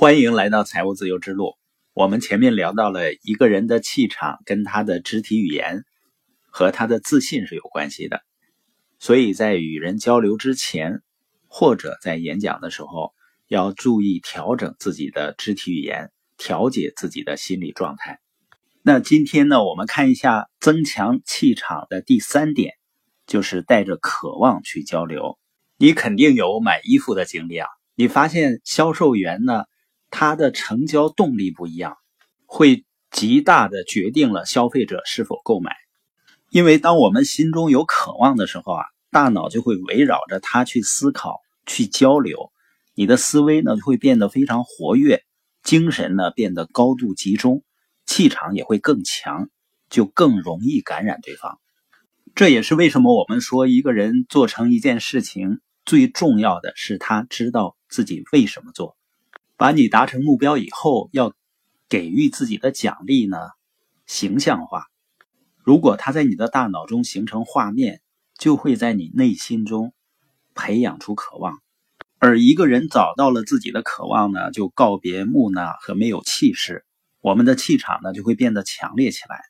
欢迎来到财务自由之路。我们前面聊到了一个人的气场跟他的肢体语言和他的自信是有关系的，所以在与人交流之前或者在演讲的时候，要注意调整自己的肢体语言，调节自己的心理状态。那今天呢，我们看一下增强气场的第三点，就是带着渴望去交流。你肯定有买衣服的经历啊，你发现销售员呢？它的成交动力不一样，会极大的决定了消费者是否购买。因为当我们心中有渴望的时候啊，大脑就会围绕着它去思考、去交流，你的思维呢就会变得非常活跃，精神呢变得高度集中，气场也会更强，就更容易感染对方。这也是为什么我们说一个人做成一件事情，最重要的是他知道自己为什么做。把你达成目标以后要给予自己的奖励呢，形象化。如果它在你的大脑中形成画面，就会在你内心中培养出渴望。而一个人找到了自己的渴望呢，就告别木讷和没有气势，我们的气场呢就会变得强烈起来。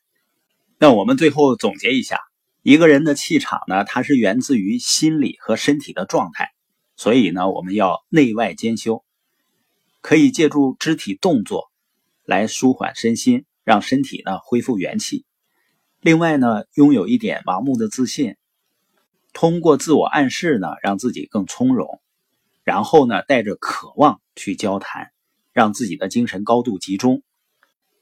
那我们最后总结一下，一个人的气场呢，它是源自于心理和身体的状态，所以呢，我们要内外兼修。可以借助肢体动作来舒缓身心，让身体呢恢复元气。另外呢，拥有一点盲目的自信，通过自我暗示呢，让自己更从容。然后呢，带着渴望去交谈，让自己的精神高度集中。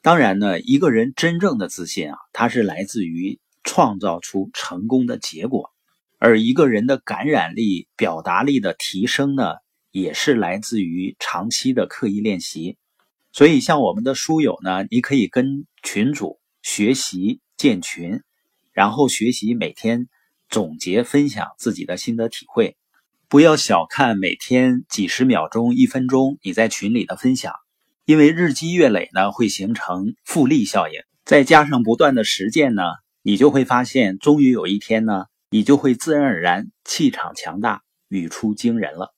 当然呢，一个人真正的自信啊，它是来自于创造出成功的结果。而一个人的感染力、表达力的提升呢？也是来自于长期的刻意练习，所以像我们的书友呢，你可以跟群主学习建群，然后学习每天总结分享自己的心得体会。不要小看每天几十秒钟、一分钟你在群里的分享，因为日积月累呢，会形成复利效应。再加上不断的实践呢，你就会发现，终于有一天呢，你就会自然而然气场强大，语出惊人了。